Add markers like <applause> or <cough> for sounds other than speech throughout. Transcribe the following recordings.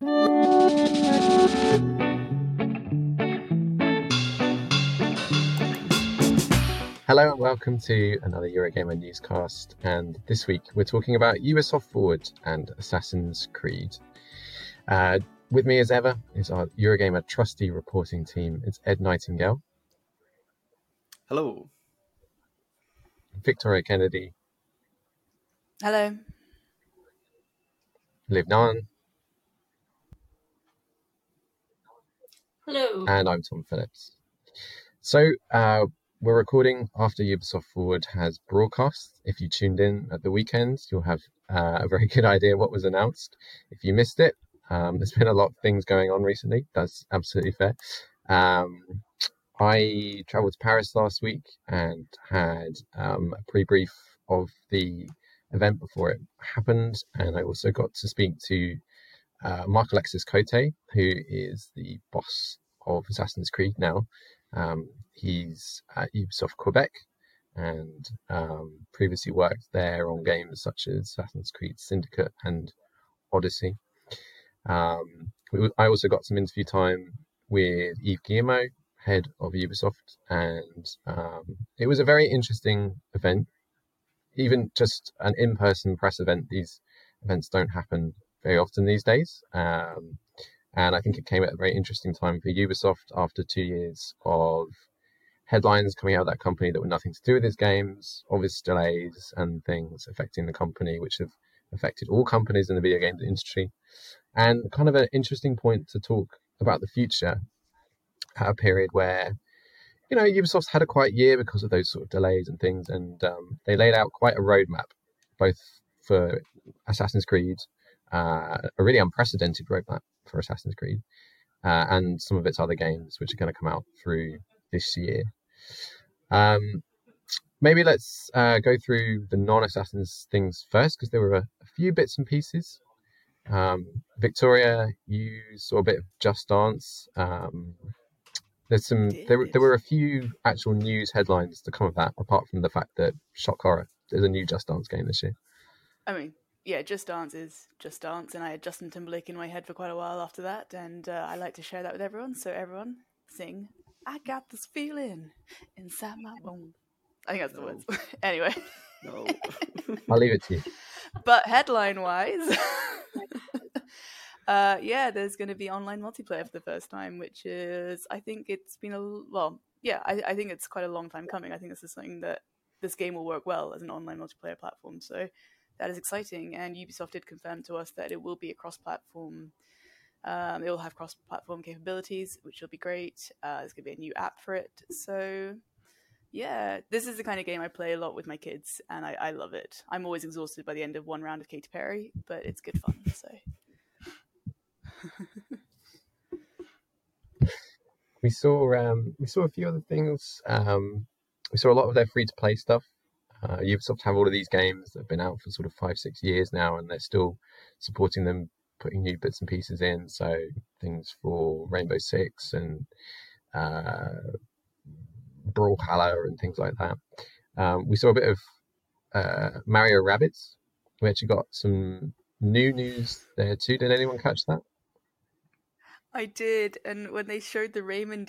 Hello and welcome to another Eurogamer newscast. And this week we're talking about Ubisoft Forward and Assassin's Creed. Uh, with me as ever is our Eurogamer trusty reporting team. It's Ed Nightingale. Hello. Victoria Kennedy. Hello. Liv Ngan. Hello. And I'm Tom Phillips. So, uh, we're recording after Ubisoft Forward has broadcast. If you tuned in at the weekend, you'll have uh, a very <laughs> good idea what was announced. If you missed it, um, there's been a lot of things going on recently. That's absolutely fair. Um, I travelled to Paris last week and had um, a pre brief of the event before it happened. And I also got to speak to uh, Marc-Alexis Côté, who is the boss of Assassin's Creed now. Um, he's at Ubisoft Quebec and um, previously worked there on games such as Assassin's Creed Syndicate and Odyssey. Um, I also got some interview time with Yves Guillemot, head of Ubisoft, and um, it was a very interesting event. Even just an in person press event, these events don't happen very often these days. Um, and I think it came at a very interesting time for Ubisoft after two years of headlines coming out of that company that were nothing to do with its games, obvious delays and things affecting the company, which have affected all companies in the video games industry. And kind of an interesting point to talk about the future at a period where, you know, Ubisoft's had a quiet year because of those sort of delays and things. And um, they laid out quite a roadmap, both for Assassin's Creed, uh, a really unprecedented roadmap for Assassin's Creed, uh, and some of its other games, which are going to come out through this year. Um, maybe let's uh, go through the non-assassins things first because there were a, a, few bits and pieces. Um, Victoria, you saw a bit of Just Dance. Um, there's some. There, there were a few actual news headlines to come of that, apart from the fact that shock horror. There's a new Just Dance game this year. I mean, yeah, Just Dance is Just Dance, and I had Justin Timberlake in my head for quite a while after that, and uh, I like to share that with everyone. So everyone, sing "I Got This Feeling Inside My Bones." I think that's no. the words. <laughs> anyway, no, <laughs> I'll leave it to you. But headline wise. <laughs> uh, yeah, there's going to be online multiplayer for the first time, which is, I think it's been a, well, yeah, I, I think it's quite a long time coming. I think this is something that this game will work well as an online multiplayer platform. So that is exciting. And Ubisoft did confirm to us that it will be a cross platform. Um, it will have cross platform capabilities, which will be great. Uh, there's going to be a new app for it. So yeah, this is the kind of game I play a lot with my kids, and I, I love it. I'm always exhausted by the end of one round of Katy Perry, but it's good fun. So. <laughs> we saw um, we saw a few other things. Um, we saw a lot of their free to play stuff. Uh, Ubisoft have all of these games that have been out for sort of five six years now, and they're still supporting them, putting new bits and pieces in. So things for Rainbow Six and uh, Brawlhalla and things like that. Um, we saw a bit of uh, Mario Rabbids. We actually got some new news there too. Did anyone catch that? I did, and when they showed the Rayman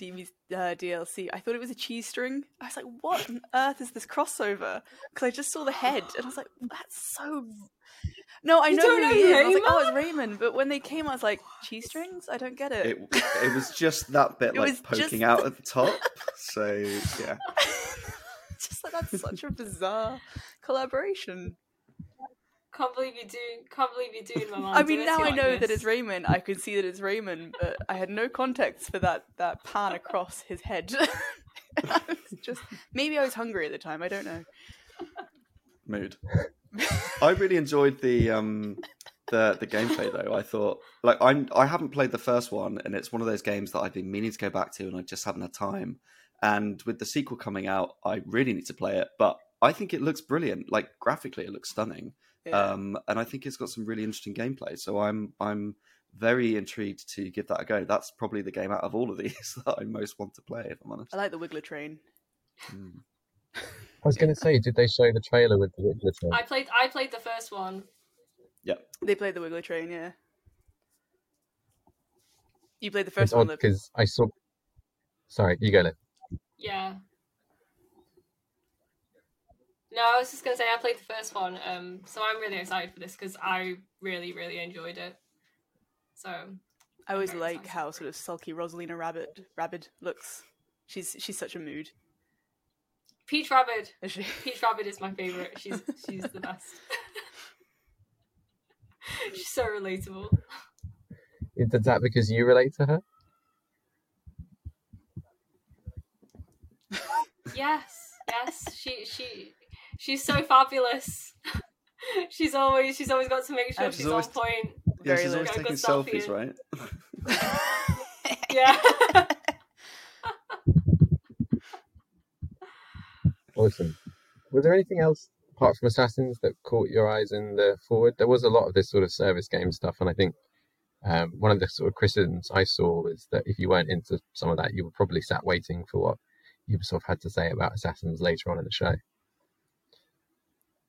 uh, DLC, I thought it was a cheese string. I was like, "What on earth is this crossover?" Because I just saw the head, and I was like, "That's so." No, I you know who know he is. I was like, "Oh, it's Rayman." But when they came, I was like, "Cheese strings? I don't get it." It, it was just that bit like poking just- out at the top. So yeah, <laughs> just like that's such a bizarre collaboration. Can't believe you do. Can't believe you're doing my mum. I mean, now I like know this. that it's Rayman. I can see that it's Rayman, but I had no context for that that pan across his head. I was <laughs> just maybe I was hungry at the time. I don't know. mood. I really enjoyed the um the the gameplay though. I thought like I'm I haven't played the first one, and it's one of those games that I've been meaning to go back to, and I just haven't had time. And with the sequel coming out, I really need to play it. But I think it looks brilliant. Like graphically, it looks stunning. Yeah. Um, and I think it's got some really interesting gameplay. So I'm I'm very intrigued to give that a go. That's probably the game out of all of these <laughs> that I most want to play, if I'm honest. I like the Wiggler train. Mm. I was going to say, did they show the trailer with the Wiggler train? I played I played the first one. Yeah. They played the Wiggler train, yeah. You played the first odd one, because I saw. Sorry, you go. Liv. Yeah. No, I was just gonna say I played the first one, um, so I'm really excited for this because I really, really enjoyed it. So I always like excited how sort of sulky Rosalina Rabbid Rabbid looks. She's she's such a mood. Peach Rabbid, Is she? Peach Rabbid is my favorite. She's she's the best. <laughs> she's so relatable. Is that because you relate to her? Yes, yes, she she she's so fabulous. <laughs> she's always she's always got to make sure And she's, she's on always- point. Yeah, Very she's always Got taking good selfie selfies, right? Yeah. <laughs> Awesome. Was there anything else apart from Assassins that caught your eyes in the forward? There was a lot of this sort of service game stuff, and I think um, one of the sort of criticisms I saw was that if you weren't into some of that, you were probably sat waiting for what Ubisoft had to say about Assassins later on in the show.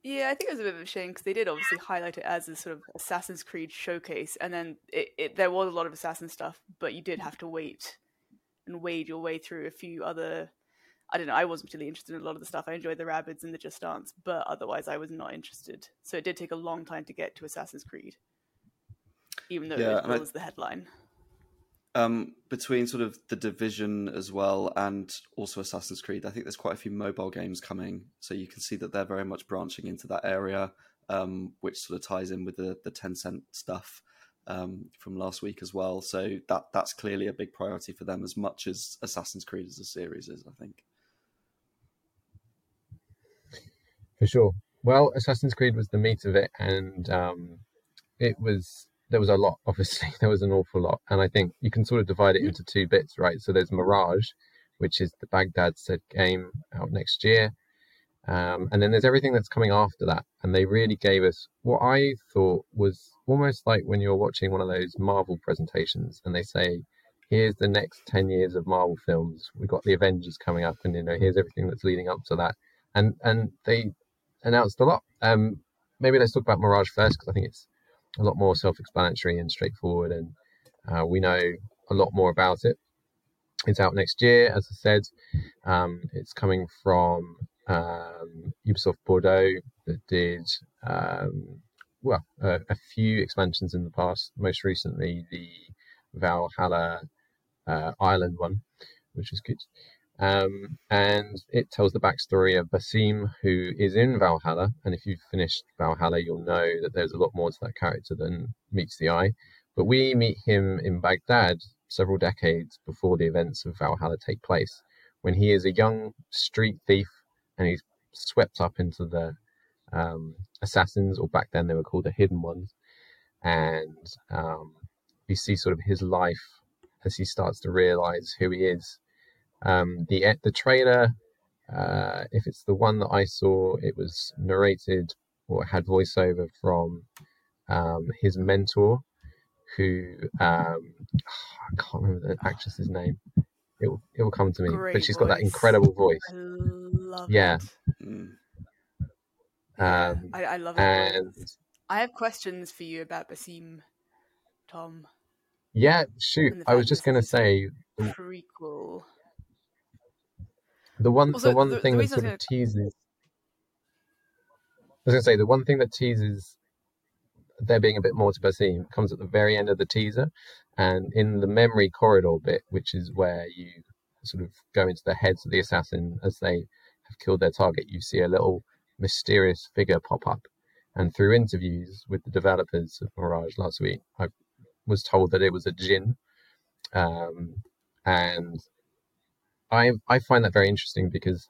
Yeah, I think it was a bit of a shame because they did obviously highlight it as a sort of Assassin's Creed showcase, and then it, it there was a lot of Assassin stuff, but you did have to wait and wade your way through a few other. I don't know. I wasn't particularly interested in a lot of the stuff. I enjoyed the Rabbids and the Just Dance, but otherwise I was not interested. So it did take a long time to get to Assassin's Creed, even though Yeah, it and I- was the headline. Um, between sort of the division as well and also Assassin's Creed, I think there's quite a few mobile games coming, so you can see that they're very much branching into that area, um, which sort of ties in with the the Tencent stuff um, from last week as well. So that that's clearly a big priority for them as much as Assassin's Creed as a series is. I think. For sure. Well, Assassin's Creed was the meat of it, and um, it was there was a lot. Obviously, <laughs> there was an awful lot, and I think you can sort of divide it into two bits, right? So there's Mirage, which is the Baghdad said game out next year, um, and then there's everything that's coming after that. And they really gave us what I thought was almost like when you're watching one of those Marvel presentations, and they say, "Here's the next ten years of Marvel films. We've got the Avengers coming up, and you know, here's everything that's leading up to that." And and they announced a lot. Um, maybe let's talk about Mirage first because I think it's a lot more self-explanatory and straightforward, and uh, we know a lot more about it. It's out next year, as I said. Um, it's coming from um, Ubisoft Bordeaux that did um, well a, a few expansions in the past. Most recently, the Valhalla uh, Island one, which is good. Um, and it tells the backstory of Basim, who is in Valhalla. And if you've finished Valhalla, you'll know that there's a lot more to that character than meets the eye. But we meet him in Baghdad several decades before the events of Valhalla take place, when he is a young street thief and he's swept up into the um, assassins, or back then they were called the hidden ones. And um, see sort of his life as he starts to realize who he is um, the the trailer, uh, if it's the one that I saw, it was narrated or had voiceover from um, his mentor, who um, I can't remember the actress's name. It will it will come to me, Great but she's got that incredible voice. I love Yeah. it. Mm. Um, I, I love it. and I have questions for you about Basim, Tom. yeah, shoot, I was just gonna say Prequel. The one Also, the one the- the thing that I was sort of teases. I was gonna say the one thing that teases there being a bit more to Basim comes at the very end of the teaser, and in the memory corridor bit, which is where you sort of go into the heads of the assassin as they have killed their target. You see a little mysterious figure pop up, and through interviews with the developers of Mirage last week, I was told that it was a jinn, um, and I I find that very interesting because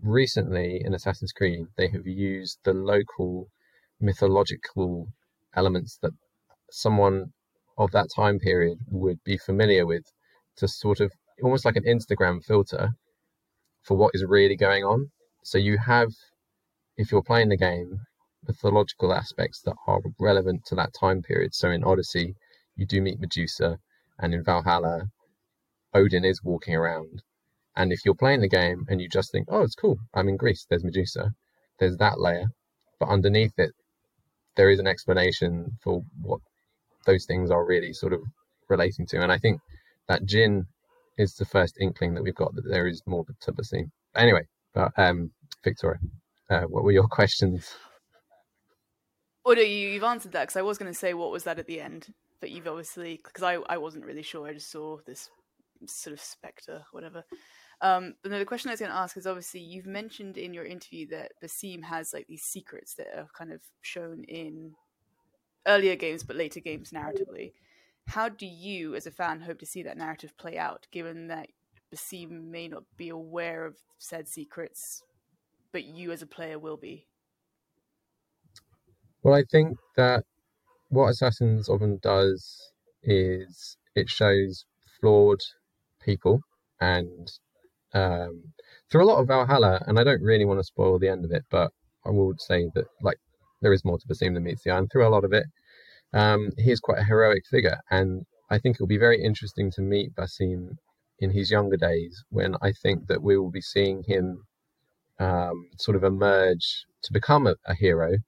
recently in Assassin's Creed they have used the local mythological elements that someone of that time period would be familiar with to sort of almost like an Instagram filter for what is really going on. So you have, if you're playing the game, mythological aspects that are relevant to that time period. So in Odyssey, you do meet Medusa, and in Valhalla, Odin is walking around. And if you're playing the game and you just think, oh, it's cool, I'm in Greece, there's Medusa, there's that layer. But underneath it, there is an explanation for what those things are really sort of relating to. And I think that jinn is the first inkling that we've got that there is more to the scene. Anyway, but um, Victoria, uh, what were your <laughs> questions? Well, no, you, you've answered that because I was going to say what was that at the end, but you've obviously because I I wasn't really sure. I just saw this sort of specter, whatever. Um, but no, the question I was going to ask is obviously you've mentioned in your interview that Basim has like these secrets that are kind of shown in earlier games, but later games narratively. How do you, as a fan, hope to see that narrative play out, given that Basim may not be aware of said secrets, but you as a player will be? Well, I think that what Assassins often does is it shows flawed people and um, through a lot of Valhalla, and I don't really want to spoil the end of it, but I will say that like there is more to Basim than meets the eye. And through a lot of it, um, he is quite a heroic figure, and I think it'll be very interesting to meet Basim in his younger days when I think that we will be seeing him um, sort of emerge to become a, a hero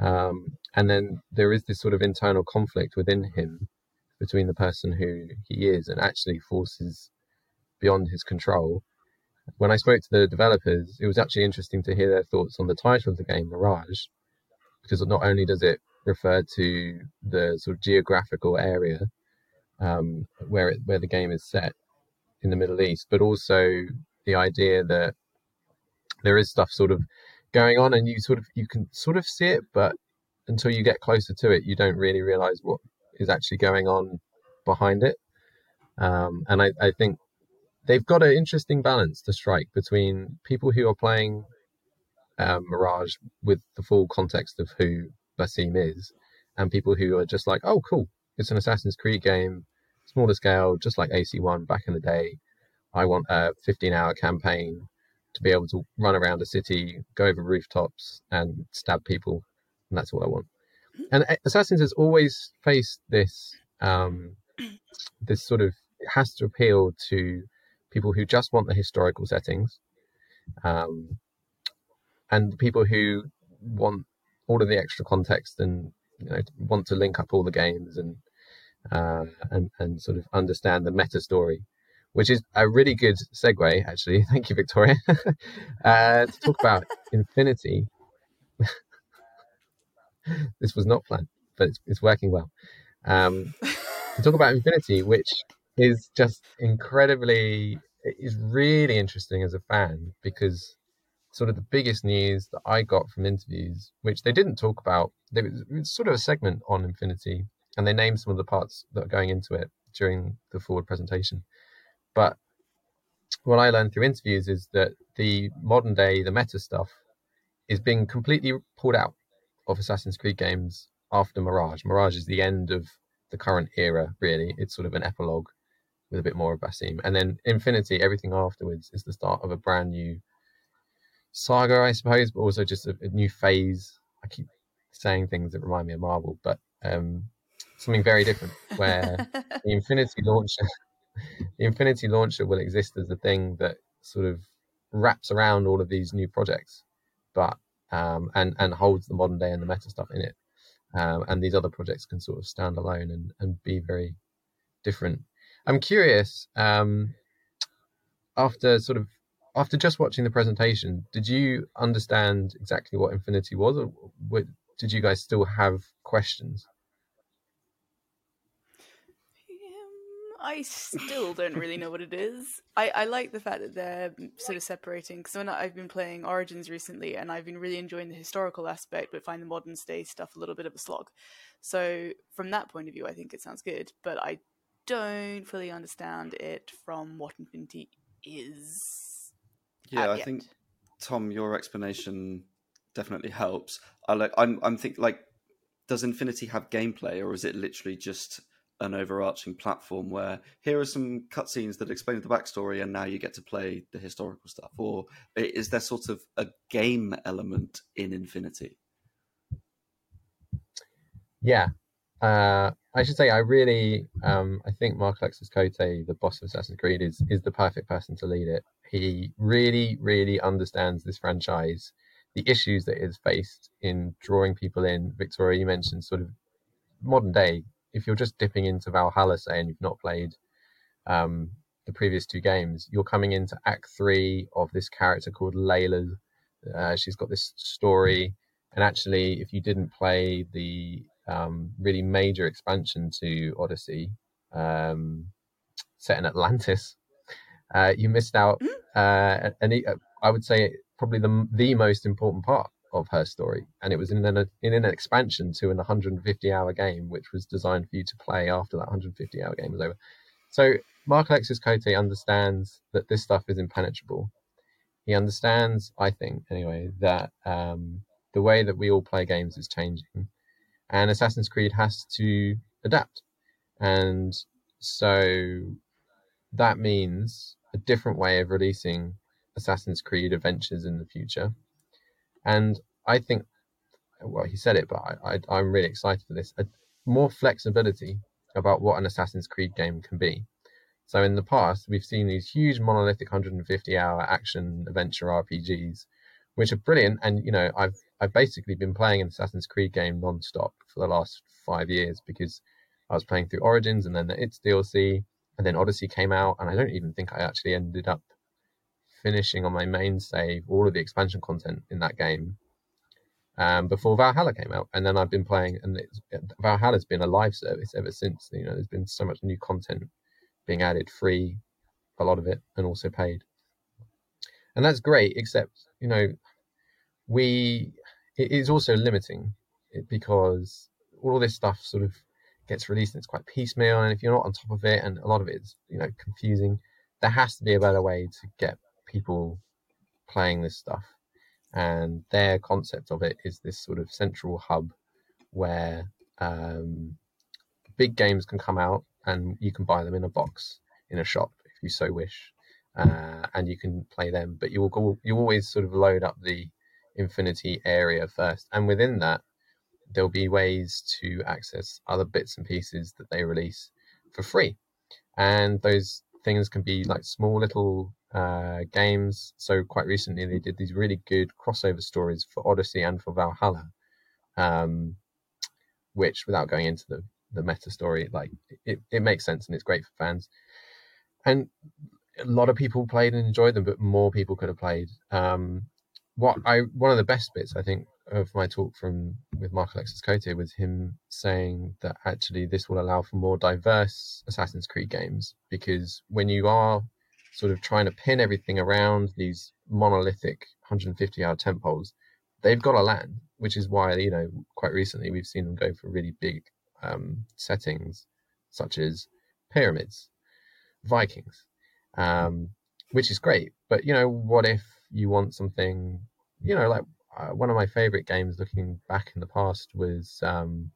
um, and then there is this sort of internal conflict within him between the person who he is and actually forces beyond his control. When I spoke to the developers, it was actually interesting to hear their thoughts on the title of the game, Mirage, because not only does it refer to the sort of geographical area um, where it, where the game is set in the Middle East, but also the idea that there is stuff sort of going on and you sort of you can sort of see it but until you get closer to it you don't really realize what is actually going on behind it. Um, and I, I think they've got an interesting balance to strike between people who are playing um, Mirage with the full context of who Basim is and people who are just like oh cool. It's an Assassin's Creed game smaller scale just like AC1 back in the day. I want a 15 hour campaign to be able to run around a city, go over rooftops, and stab people, and that's what I want. And Assassins has always faced this um, this sort of has to appeal to people who just want the historical settings, um, and people who want all of the extra context and you know want to link up all the games and uh, and and sort of understand the meta story which is a really good segue, actually. <laughs> Thank you, Victoria. <laughs> uh, to talk about <laughs> Infinity. this was not planned, but it's, it's working well. Um, to talk about Infinity, which is just incredibly, is really interesting as a fan because sort of the biggest news that I got from interviews, which they didn't talk about, there was, sort of a segment on Infinity, and they named some of the parts that are going into it during the forward presentation. But what I learned through interviews is that the modern day, the meta stuff, is being completely pulled out of Assassin's Creed games after Mirage. Mirage is the end of the current era, really. It's sort of an epilogue with a bit more of Basim. And then Infinity, everything afterwards, is the start of a brand new saga, I suppose, but also just a, a new phase. I keep saying things that remind me of Marvel, but um, something very different where <laughs> the Infinity launcher the Infinity Launcher will exist as a thing that sort of wraps around all of these new projects, but um, and and holds the modern day and the meta stuff in it. Um, and these other projects can sort of stand alone and, and be very different. I'm curious, um, after sort of after just watching the presentation, did you understand exactly what Infinity was, or did you guys still have questions? I still don't really know what it is. I, I like the fact that they're sort of separating because when I've been playing Origins recently and I've been really enjoying the historical aspect, but find the modern day stuff a little bit of a slog. So from that point of view, I think it sounds good, but I don't fully understand it from what Infinity is. Yeah, I yet. think Tom, your explanation definitely helps. I like. I'm. I'm think like does Infinity have gameplay, or is it literally just an overarching platform where here are some cutscenes that explain the backstory, and now you get to play the historical stuff? Or is there sort of a game element in Infinity? Yeah, uh, I should say I really um, I think Marc-Alexis Côté, the boss of Assassin's Creed, is is the perfect person to lead it. He really, really understands this franchise, the issues that it's faced in drawing people in. Victoria, you mentioned sort of modern day. If you're just dipping into Valhalla, say, and you've not played um, the previous two games, you're coming into Act Three of this character called Layla. Uh, she's got this story, and actually, if you didn't play the um, really major expansion to Odyssey, um, set in Atlantis. <laughs> Uh, you missed out, mm. uh, and I would say probably the the most important part of her story, and it was in an in an expansion to an 150 hour game, which was designed for you to play after that 150 hour game was over. So Marc-Alexis Côté understands that this stuff is impenetrable. He understands, I think, anyway, that um, the way that we all play games is changing, and Assassin's Creed has to adapt. And so that means a different way of releasing Assassin's Creed adventures in the future. And I think, well, he said it, but I, I'm really excited for this. A, more flexibility about what an Assassin's Creed game can be. So in the past, we've seen these huge monolithic 150 hour action adventure RPGs, which are brilliant. And, you know, I've I've basically been playing an Assassin's Creed game non-stop for the last five years because I was playing through Origins and then the It's DLC and then Odyssey came out and I don't even think I actually ended up finishing on my main save all of the expansion content in that game um, before Valhalla came out. And then I've been playing and Valhalla's been a live service ever since. You know, there's been so much new content being added, free, a lot of it, and also paid. And that's great, except you know, we it is also limiting because all this stuff sort of gets released and it's quite piecemeal and if you're not on top of it and a lot of it is you know confusing there has to be a better way to get people playing this stuff. And their concept of it is this sort of central hub where um, big games can come out and you can buy them in a box in a shop if you so wish uh, and you can play them but you will go, you always sort of load up the Infinity area first. And within that, there'll be ways to access other bits and pieces that they release for free. And those things can be like small little uh, games. So quite recently, they did these really good crossover stories for Odyssey and for Valhalla, um, which, without going into the the meta story, like it, it makes sense and it's great for fans. And a lot of people played and enjoyed them, but more people could have played. Um, what I one of the best bits I think of my talk from with Marc-Alexis Côté was him saying that actually this will allow for more diverse Assassin's Creed games because when you are sort of trying to pin everything around these monolithic 150 hour temples, they've got to land, which is why you know quite recently we've seen them go for really big um, settings such as pyramids, Vikings, um, which is great. But you know, what if you want something you know, like uh, one of my favorite games looking back in the past was um,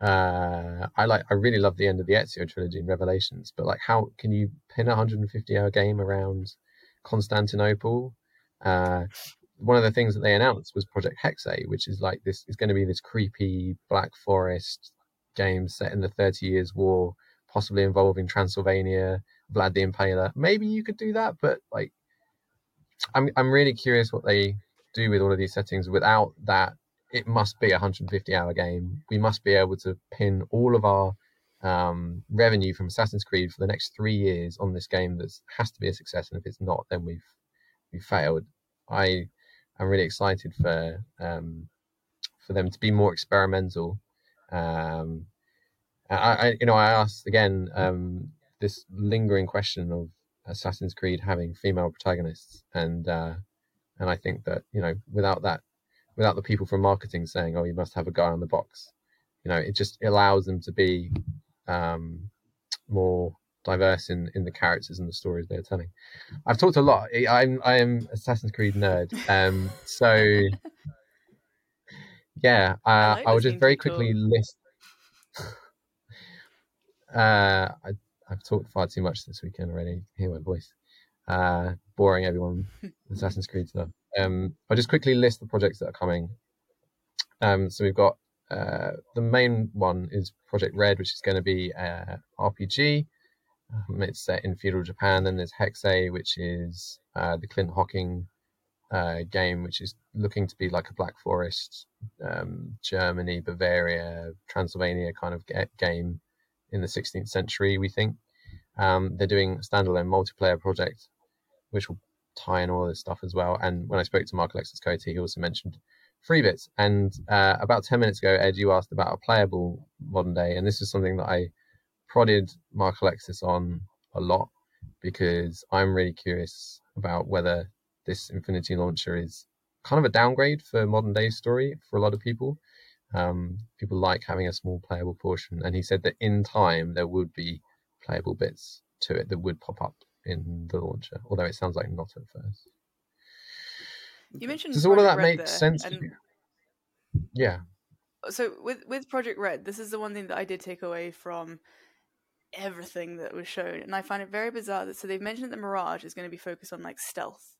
uh, I like I really love the end of the Ezio trilogy in Revelations, but like how can you pin a 150 hour game around Constantinople? Uh, one of the things that they announced was Project Hexe, which is like this is going to be this creepy Black Forest game set in the Thirty Years' War, possibly involving Transylvania, Vlad the Impaler. Maybe you could do that, but like I'm I'm really curious what they do with all of these settings without that. It must be a 150 hour game. We must be able to pin all of our um, revenue from Assassin's Creed for the next three years on this game that has to be a success. And if it's not, then we've we've failed. I am really excited for um, for them to be more experimental. Um, I, I, you know I asked again um, this lingering question of Assassin's Creed having female protagonists, and uh, and I think that you know without that, without the people from marketing saying, "Oh, you must have a guy on the box," you know, it just allows them to be um, more diverse in, in the characters and the stories they're telling. I've talked a lot. I'm I am Assassin's Creed nerd, um, so <laughs> yeah, uh, I, like I will just very talk. quickly list. Uh, I, I've talked far too much this weekend already. You Hear my voice. Uh, boring everyone. <laughs> Assassin's Creed stuff. Um, I'll just quickly list the projects that are coming. Um, so we've got uh, the main one is Project Red, which is going to be a RPG. Um, it's set in feudal Japan. Then there's Hexe, which is uh, the Clint Hocking uh, game, which is looking to be like a Black Forest, um, Germany, Bavaria, Transylvania kind of game in the 16th century, we think. Um, they're doing a standalone multiplayer project, which will tie in all this stuff as well. And when I spoke to Marc-Alexis Côté, he also mentioned free bits. And uh, about 10 minutes ago, Ed, you asked about a playable modern day. And this is something that I prodded Marc-Alexis on a lot because I'm really curious about whether this Infinity launcher is kind of a downgrade for modern day story for a lot of people. Um, people like having a small playable portion, and he said that in time there would be playable bits to it that would pop up in the launcher, although it sounds like not at first. You mentioned Does all of that Red make sense to and- you? Yeah. so with with Project Red, this is the one thing that I did take away from everything that was shown, and I find it very bizarre that so they've mentioned that the Mirage is going to be focused on like stealth,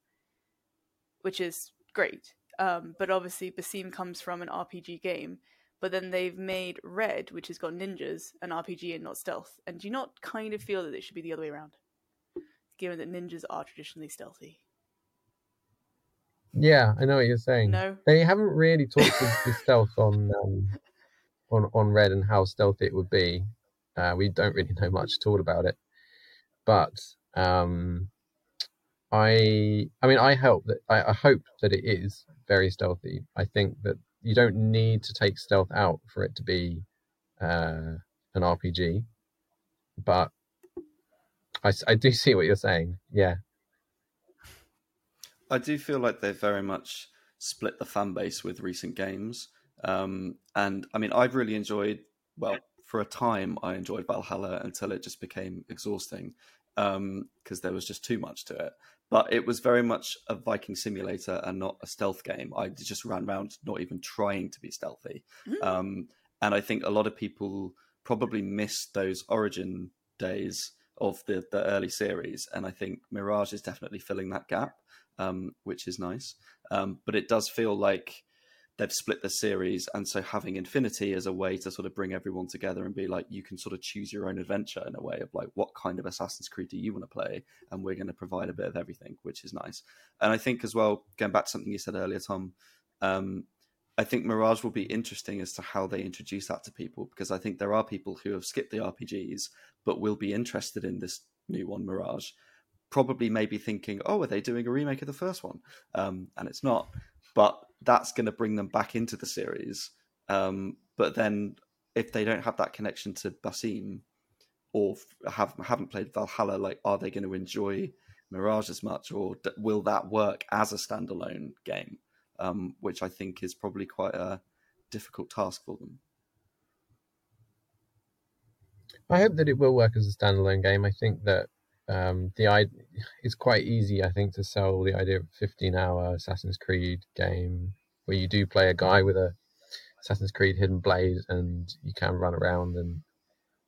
which is great. Um, but obviously, Basim comes from an RPG game, but then they've made Red, which has got ninjas, an RPG and not stealth. And do you not kind of feel that it should be the other way around, given that ninjas are traditionally stealthy? Yeah, I know what you're saying. No. They haven't really talked the, the stealth on um, on on Red and how stealthy it would be. Uh, we don't really know much at all about it, but um, I I mean I hope that I, I hope that it is very stealthy. I think that you don't need to take stealth out for it to be uh, an RPG, but I, I do see what you're saying. Yeah, I do feel like they've very much split the fan base with recent games. Um, and I mean, I've really enjoyed, well, for a time, I enjoyed Valhalla until it just became exhausting because there was just too much to it. But it was very much a Viking simulator and not a stealth game. I just ran around not even trying to be stealthy. Um, and I think a lot of people probably missed those origin days of the, the early series. And I think Mirage is definitely filling that gap, um, which is nice. Um, but it does feel like they've split the series. And so having Infinity as a way to sort of bring everyone together and be like, you can sort of choose your own adventure in a way of like, what kind of Assassin's Creed do you want to play? And we're going to provide a bit of everything, which is nice. And I think as well, going back to something you said earlier, Tom, um, I think Mirage will be interesting as to how they introduce that to people because I think there are people who have skipped the RPGs but will be interested in this new one, Mirage. Probably maybe thinking, oh, are they doing a remake of the first one? Um, and it's not. But that's going to bring them back into the series. Um, but then if they don't have that connection to Basim or have haven't played Valhalla, like are they going to enjoy Mirage as much, or d- will that work as a standalone game? Um, which I think is probably quite a difficult task for them. I hope that it will work as a standalone game. I think that um, the it's quite easy. I think to sell the idea of a 15-hour Assassin's Creed game where you do play a guy with a Assassin's Creed hidden blade and you can run around and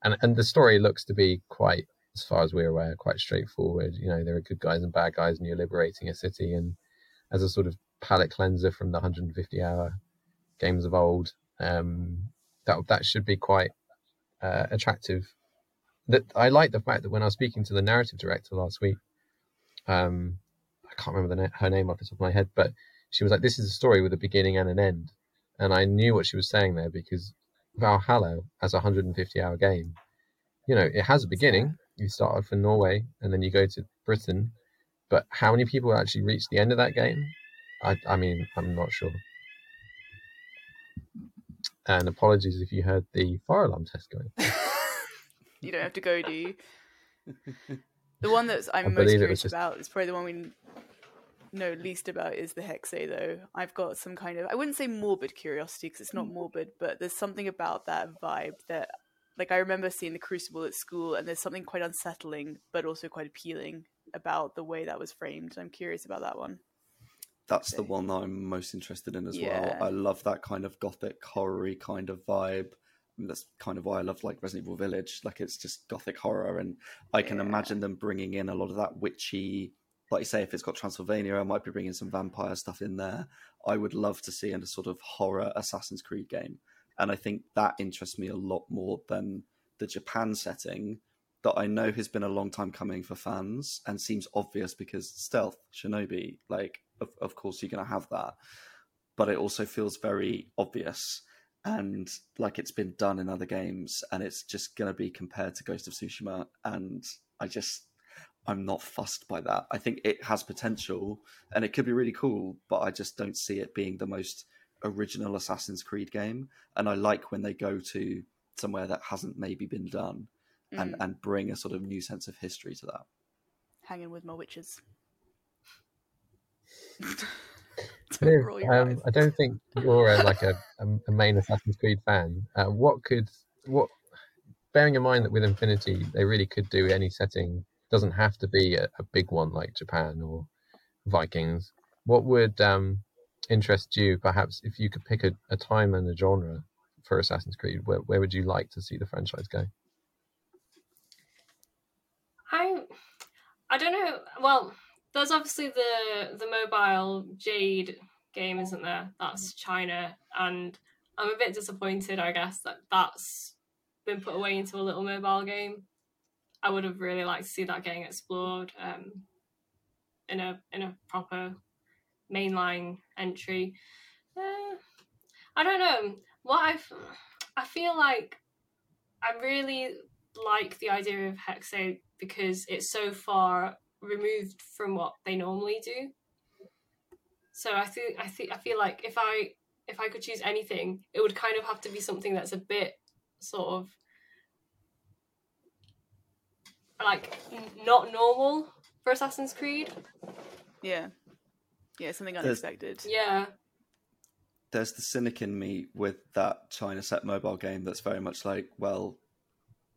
and and the story looks to be quite, as far as we're aware, quite straightforward. You know, there are good guys and bad guys, and you're liberating a city. And as a sort of palate cleanser from the 150-hour games of old, um, that that should be quite uh, attractive. That I like the fact that when I was speaking to the narrative director last week, um, I can't remember the na- her name off the top of my head, but she was like, "This is a story with a beginning and an end," and I knew what she was saying there because Valhalla, as a 150-hour game, you know, it has a beginning. You start off in Norway and then you go to Britain, but how many people actually reach the end of that game? I, I mean, I'm not sure. And apologies if you heard the fire alarm test going. <laughs> you don't have to go, do you? <laughs> The one that I I'm most believe curious just- about is probably the one we know least about is the Hexe, though. I've got some kind of, I wouldn't say morbid curiosity because it's not mm. morbid, but there's something about that vibe that, like, I remember seeing the Crucible at school, and there's something quite unsettling, but also quite appealing about the way that was framed. I'm curious about that one. that's the one that I'm most interested in as Yeah. well. I love that kind of gothic horror kind of vibe. That's kind of why I love like Resident Evil Village. Like it's just gothic horror, and I can Yeah. imagine them bringing in a lot of that witchy. Like you say, if it's got Transylvania, I might be bringing some vampire stuff in there. I would love to see in a sort of horror Assassin's Creed game, and I think that interests me a lot more than the Japan setting that I know has been a long time coming for fans and seems obvious because stealth, shinobi, like of, of course you're going to have that, but it also feels very obvious and like it's been done in other games and it's just going to be compared to Ghost of Tsushima and I just I'm not fussed by that. I think it has potential and it could be really cool, but I just don't see it being the most original Assassin's Creed game and I like when they go to somewhere that hasn't maybe been done and Mm. and bring a sort of new sense of history to that. hanging with my witches. <laughs> Don't Liv, um. I don't think you're a, like a, a, a main Assassin's Creed fan. Uh, what could what? Bearing in mind that with Infinity, they really could do any setting. Doesn't have to be a, a big one like Japan or Vikings. What would um, interest you, perhaps, if you could pick a, a time and a genre for Assassin's Creed? Where, where would you like to see the franchise go? I I don't know. Well, there's obviously the the mobile Jade game, isn't there? That's China, and I'm a bit disappointed. I guess that that's been put away into a little mobile game. I would have really liked to see that getting explored um, in a in a proper mainline entry. Uh, I don't know what I I feel like I really like the idea of Hexe because it's so far removed from what they normally do. So I think I think I feel like if I if I could choose anything, it would kind of have to be something that's a bit sort of like n- not normal for Assassin's Creed. Yeah. Yeah, something There's- unexpected. Yeah. There's the cynic in me with that China set mobile game that's very much like, well,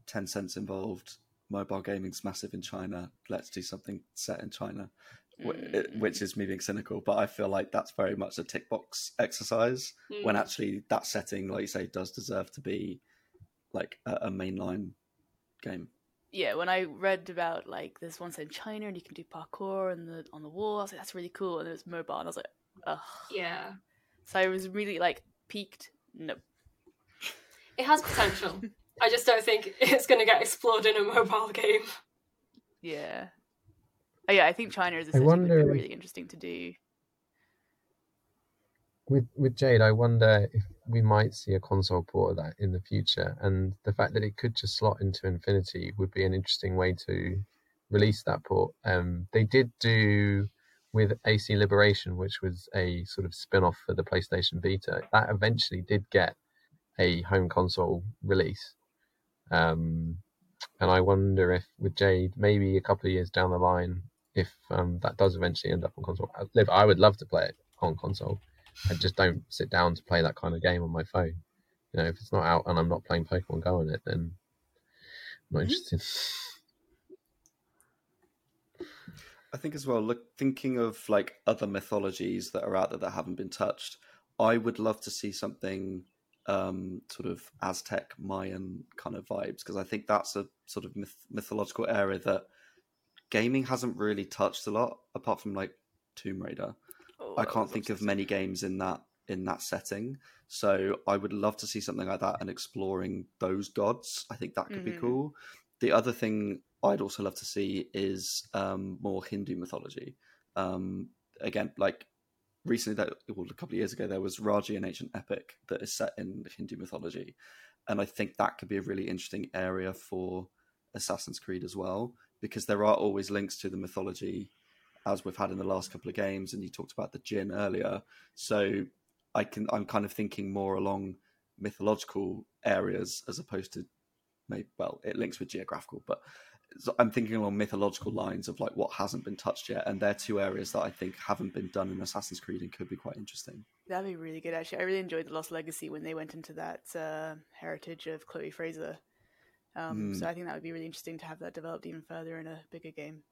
Tencent involved, mobile gaming's massive in China, let's do something set in China. Wh- it- Which is me being cynical, but I feel like that's very much a tick box exercise when Mm. actually that setting, like you say, does deserve to be like a, a mainline game. Yeah, when I read about like there's one set in China and you can do parkour and the on the wall, I was like, that's really cool. And it was mobile, and I was like, ugh. Yeah. So I was really like peaked. No. It has potential. <laughs> I just don't think it's going to get explored in a mobile game. Yeah. Oh, yeah, I think China is a I city would be really interesting to do. with with Jade, I wonder if we might see a console port of that in the future, and the fact that it could just slot into Infinity would be an interesting way to release that port. Um, they did do with AC Liberation, which was a sort of spin-off for the PlayStation Vita. That eventually did get a home console release. Um, and I wonder if with Jade, maybe a couple of years down the line, if um, that does eventually end up on console. I- Liv, I would love to play it on console. I just don't sit down to play that kind of game on my phone. You know, if it's not out and I'm not playing Pokemon Go on it, then I'm not Mhm. interested. I think as well, look, thinking of like other mythologies that are out there that haven't been touched, I would love to see something um, sort of Aztec, Mayan kind of vibes because I think that's a sort of myth- mythological area that gaming hasn't really touched a lot, apart from like Tomb Raider. Oh, I can't think of many games in that in that setting. So I would love to see something like that and exploring those gods. I think that could be Mhm. cool. The other thing I'd also love to see is um, more Hindu mythology. Um, again, like recently, that well, a couple of years ago, there was Raji, an ancient epic that is set in Hindu mythology, and I think that could be a really interesting area for Assassin's Creed as well, because there are always links to the mythology as we've had in the last couple of games, and you talked about the Jinn earlier. So I can I'm kind of thinking more along mythological areas as opposed to maybe well, it links with geographical, but I'm thinking along mythological lines of like what hasn't been touched yet, and they're two areas that I think haven't been done in Assassin's Creed and could be quite interesting. That'd be really good, actually. I really enjoyed The Lost Legacy when they went into that uh, heritage of Chloe Frazer. Um, Mm. So I think that would be really interesting to have that developed even further in a bigger game.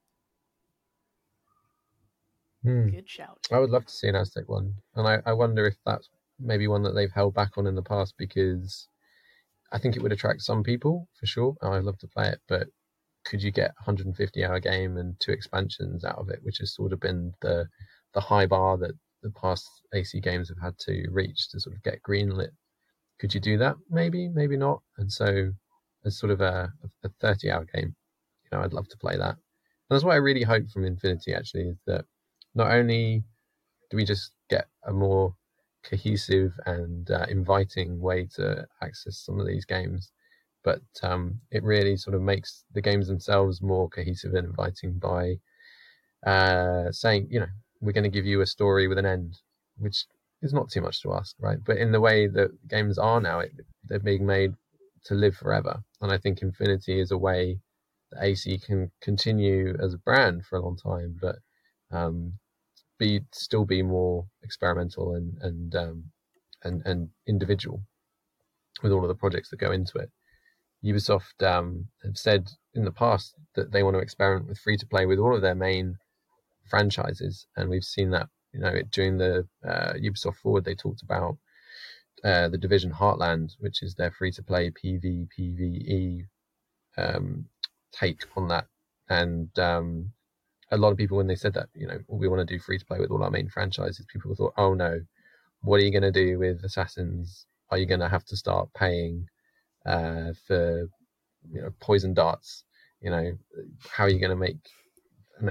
Hmm. Good shout. I would love to see an Aztec one, and I, I wonder if that's maybe one that they've held back on in the past because I think it would attract some people for sure. I'd love to play it, but could you get 150 hour game and two expansions out of it, which has sort of been the the high bar that the past AC games have had to reach to sort of get greenlit. Could you do that? Maybe, maybe not. And so, as sort of a, a 30 hour game, you know, I'd love to play that. And that's what I really hope from Infinity actually is that not only do we just get a more cohesive and uh, inviting way to access some of these games, but um, it really sort of makes the games themselves more cohesive and inviting by uh, saying, you know, we're going to give you a story with an end, which is not too much to ask, right? But in the way that games are now, it, they're being made to live forever, and I think Infinity is a way that AC can continue as a brand for a long time, but um, be still be more experimental and and um, and and individual with all of the projects that go into it. Ubisoft um, have said in the past that they want to experiment with free to play with all of their main franchises, and we've seen that. You know, during the uh, Ubisoft Forward, they talked about uh, the Division Heartland, which is their free to play PV um, take on that, and um, a lot of people when they said that, you know, we want to do free to play with all our main franchises, people thought, oh no, what are you going to do with Assassins? Are you going to have to start paying uh, for, you know, poison darts? You know, how are you going to make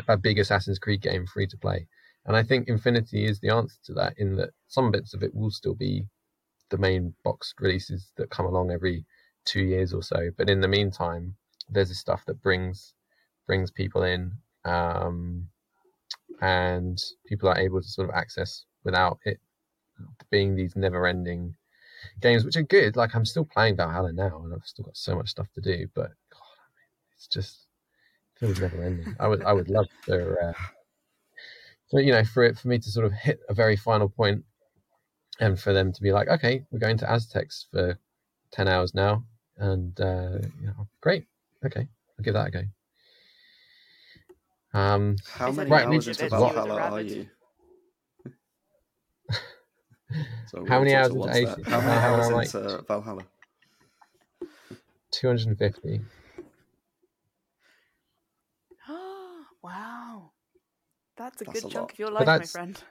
a big Assassin's Creed game free to play? And I think Infinity is the answer to that, in that some bits of it will still be the main box releases that come along every two years or so. But in the meantime, there's this stuff that brings brings people in um, and people are able to sort of access without it being these never-ending games, which are good. Like I'm still playing Valhalla now, and I've still got so much stuff to do, but God, I mean, it's just it feels never-ending. I would I would love for uh, so you know for it for me to sort of hit a very final point, and for them to be like, okay, we're going to Aztecs for ten hours now, and uh, you know, great, okay, I'll give that a go. Um, How many right, hours Nietzsche into said you was a Valhalla are you? So How many hours to into once AC? How many hours am I- into Valhalla? 250. <gasps> wow. That's a That's good a chunk lot. of your life, my that's- friend.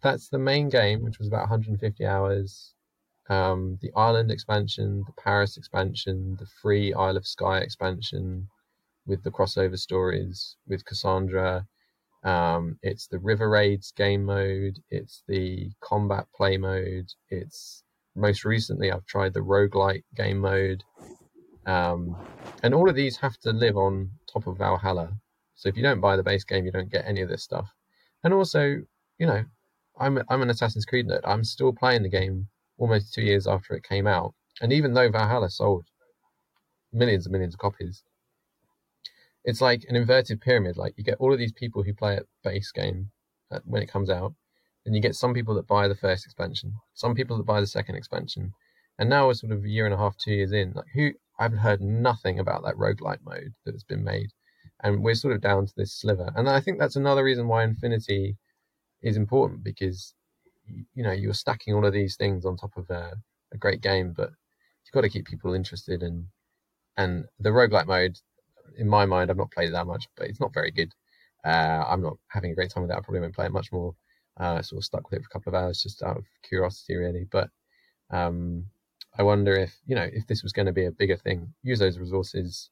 That's the main game, which was about 150 hours. Um, the Ireland expansion, the Paris expansion, the free Isle of Skye expansion with the crossover stories with Cassandra. Um, it's the River Raids game mode. It's the combat play mode. It's most recently I've tried the roguelike game mode. Um, and all of these have to live on top of Valhalla. So if you don't buy the base game, you don't get any of this stuff. And also, you know, I'm I'm an Assassin's Creed nerd. I'm still playing the game almost two years after it came out, and even though Valhalla sold millions and millions of copies, it's like an inverted pyramid. Like you get all of these people who play at base game uh, when it comes out, and you get some people that buy the first expansion, some people that buy the second expansion, and now we're sort of a year and a half, two years in. Like who I've heard nothing about that roguelike mode that has been made, and we're sort of down to this sliver. And I think that's another reason why Infinity is important because you know you're stacking all of these things on top of a, a great game, but you've got to keep people interested and and the roguelike mode, in my mind, I've not played it that much, but it's not very good. Uh, I'm not having a great time with it. I probably won't play it much more. Uh, sort of stuck with it for a couple of hours just out of curiosity, really. But um, I wonder if you know if this was going to be a bigger thing, use those resources,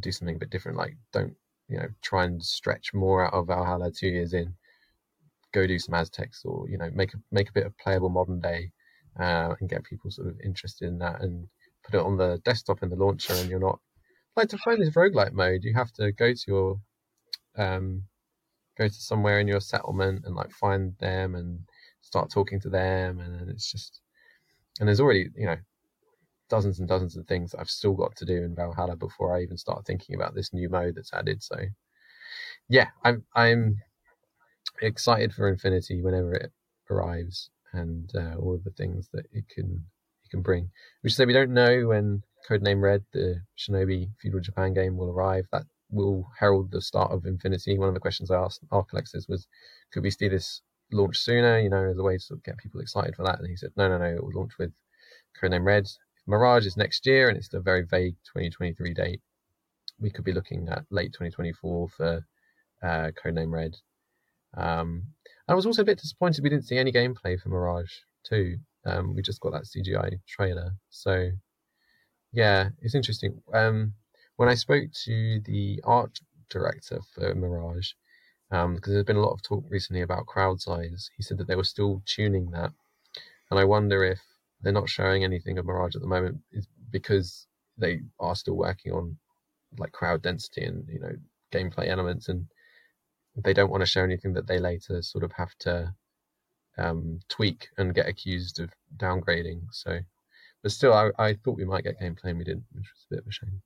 do something a bit different. Like don't you know try and stretch more out of Valhalla two years in go do some Aztecs or you know make a make a bit of playable modern day uh, and get people sort of interested in that and put it on the desktop in the launcher and you're not like to find this roguelike mode you have to go to your um go to somewhere in your settlement and like find them and start talking to them and it's just and there's already you know dozens and dozens of things that I've still got to do in Valhalla before I even start thinking about this new mode that's added so yeah I'm I'm excited for Infinity whenever it arrives and uh, all of the things that it can it can bring. Should say we don't know when Codename Red, the Shinobi Feudal Japan game, will arrive. That will herald the start of Infinity. One of the questions I asked Alexis was, could we see this launch sooner? You know, as a way to sort of get people excited for that. And he said, no, no, no, it will launch with Codename Red. Mirage is next year and it's a very vague 2023 date, we could be looking at late 2024 for uh, Codename Red. Um, I was also a bit disappointed we didn't see any gameplay for Mirage 2. Um, we just got that CGI trailer. So, yeah, it's interesting. Um, when I spoke to the art director for Mirage, because um, there's been a lot of talk recently about crowd size, he said that they were still tuning that. And I wonder if they're not showing anything of Mirage at the moment is because they are still working on like crowd density and you know gameplay elements and they don't want to show anything that they later sort of have to um, tweak and get accused of downgrading. So, but still, I, I thought we might get gameplay and we didn't, which was a bit of a shame.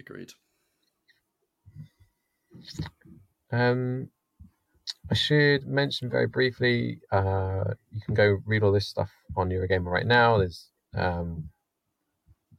Agreed. Um, I should mention very briefly. Uh, you can go read all this stuff on Eurogamer right now. There's um,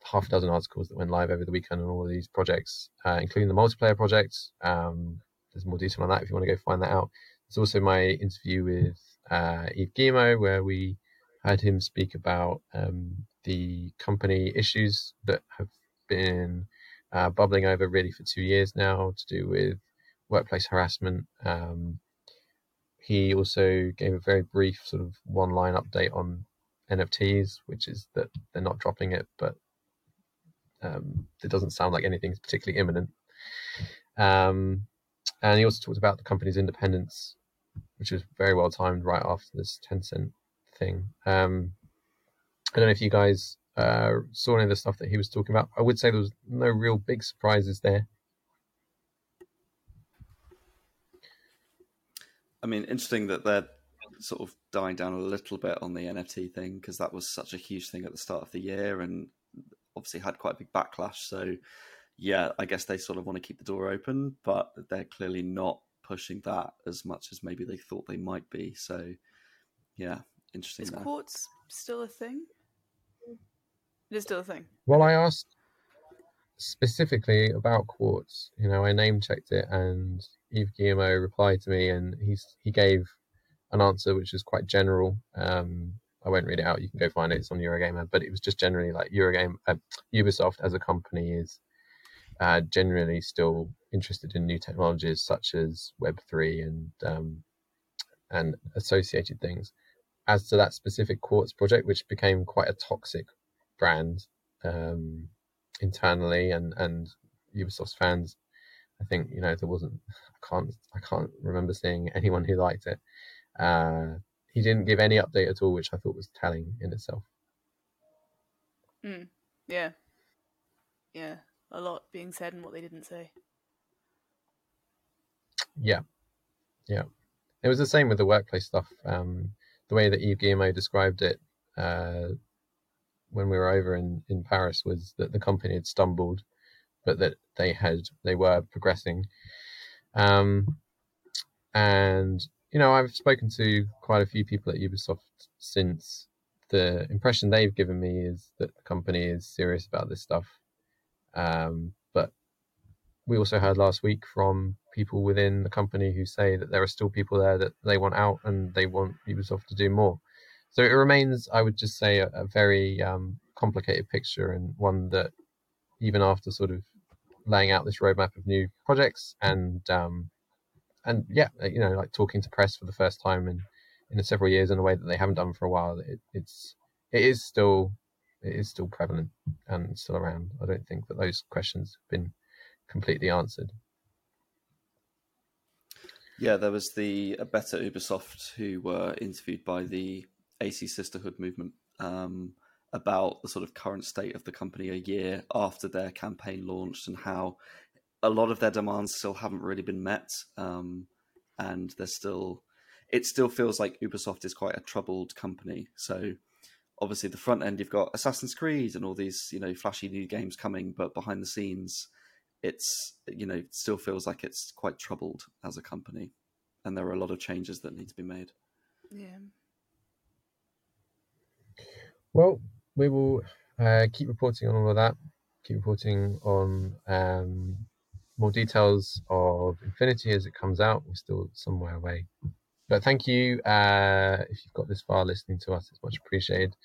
half a dozen articles that went live over the weekend on all of these projects, uh, including the multiplayer project. Um, there's more detail on that if you want to go find that out. There's also my interview with uh, Yves Guillemot, where we had him speak about um, the company issues that have been uh, bubbling over really for two years now to do with workplace harassment. Um, he also gave a very brief sort of one line update on NFTs, which is that they're not dropping it, but um, it doesn't sound like anything's particularly imminent. Um, and he also talked about the company's independence, which was very well timed right after this Tencent thing. Um, I don't know if you guys uh, saw any of the stuff that he was talking about. I would say there was no real big surprises there. I mean, interesting that they're sort of dying down a little bit on the NFT thing because that was such a huge thing at the start of the year and obviously had quite a big backlash. So, yeah, I guess they sort of want to keep the door open, but they're clearly not pushing that as much as maybe they thought they might be. So, yeah, interesting. Is there. quartz still a thing? It is still a thing. Well, I asked specifically about quartz. You know, I name checked it, and Yves Guillemot replied to me, and he's he gave an answer which is quite general. Um, I won't read it out. You can go find it. It's on Eurogamer, but it was just generally like Eurogame, uh, Ubisoft as a company is uh, generally still interested in new technologies such as Web three and um, and associated things. As to that specific Quartz project, which became quite a toxic brand um, internally and and Ubisoft's fans, I think you know there wasn't. I can't I can't remember seeing anyone who liked it. Uh, he didn't give any update at all, which I thought was telling in itself. Mm, yeah, yeah, a lot being said and what they didn't say. Yeah, yeah. It was the same with the workplace stuff. Um, the way that Yves Guillemot described it uh, when we were over in, in Paris was that the company had stumbled, but that they had they were progressing. Um, and you know, I've spoken to quite a few people at Ubisoft since. The impression they've given me is that the company is serious about this stuff. Um, we also heard last week from people within the company who say that there are still people there that they want out and they want Ubisoft to do more. So it remains, I would just say, a, a very um, complicated picture and one that even after sort of laying out this roadmap of new projects and um, and yeah, uh, you know, like talking to press for the first time in in several years in a way that they haven't done for a while. It, it's it is still it is still prevalent and still around. I don't think that those questions have been completely answered. Yeah, there was the a better Ubisoft who were interviewed by the AC Sisterhood movement um, about the sort of current state of the company a year after their campaign launched and how a lot of their demands still haven't really been met, um, and there's still it still feels like Ubisoft is quite a troubled company. So obviously, the front end you've got Assassin's Creed and all these you know flashy new games coming, but behind the scenes, it's you know still feels like it's quite troubled as a company, and there are a lot of changes that need to be made. Yeah. Well, we will uh, keep reporting on all of that. keep reporting on um, more details of Infinity as it comes out. We're still somewhere away. But thank you. Uh, if you've got this far listening to us, it's much appreciated.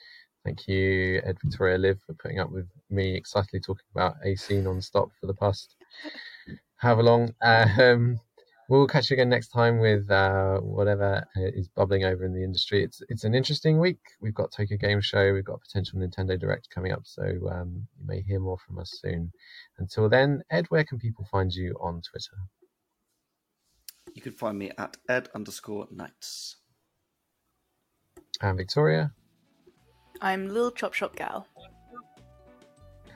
Thank you, Ed Victoria Liv, for putting up with me excitedly talking about AC non-stop for the past however long. Um, we'll catch you again next time with uh, whatever is bubbling over in the industry. It's it's an interesting week. We've got Tokyo Game Show. We've got a potential Nintendo Direct coming up, so um, you may hear more from us soon. Until then, Ed, where can people find you on Twitter? You can find me at ed underscore knights. And Victoria. I'm Lil Chop Shop Gal.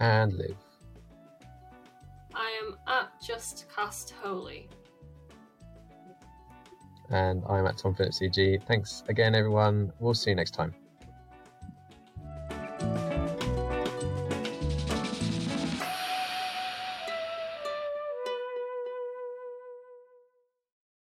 And Liv. I am at Just Cast Holy. And I'm at Tom Phillips EG. Thanks again, everyone. We'll see you next time.